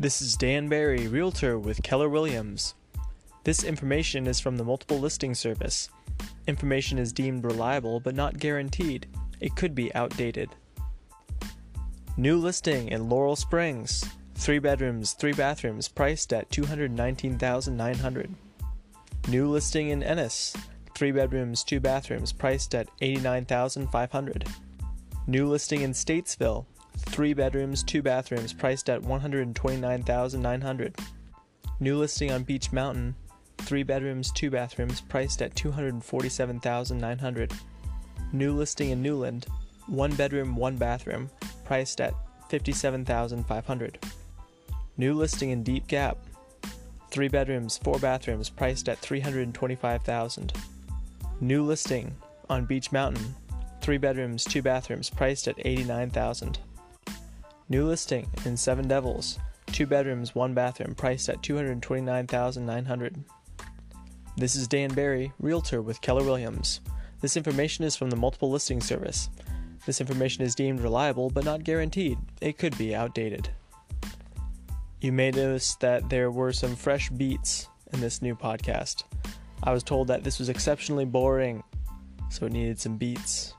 This is Dan Barry, Realtor with Keller Williams. This information is from the Multiple Listing Service. Information is deemed reliable but not guaranteed. It could be outdated. New listing in Laurel Springs. Three bedrooms, three bathrooms, priced at 219,900. New listing in Ennice. Three bedrooms, two bathrooms, priced at 89,500. New listing in Statesville. Three bedrooms, two bathrooms, priced at 129,900. New listing on Beech Mountain. Three bedrooms, two bathrooms, priced at 247,900. New listing in Newland. One bedroom, one bathroom, priced at 57,500. New listing in Deep Gap. Three bedrooms, four bathrooms, priced at 325,000. New listing on Beech Mountain. Three bedrooms, two bathrooms, priced at $89,000. New listing in Seven Devils. Two bedrooms, one bathroom, priced at 229,900. This is Dan Barry, Realtor with Keller Williams. This information is from the Multiple Listing Service. This information is deemed reliable but not guaranteed. It could be outdated. You may notice that there were some fresh beats in this new podcast. I was told that this was exceptionally boring, so it needed some beats.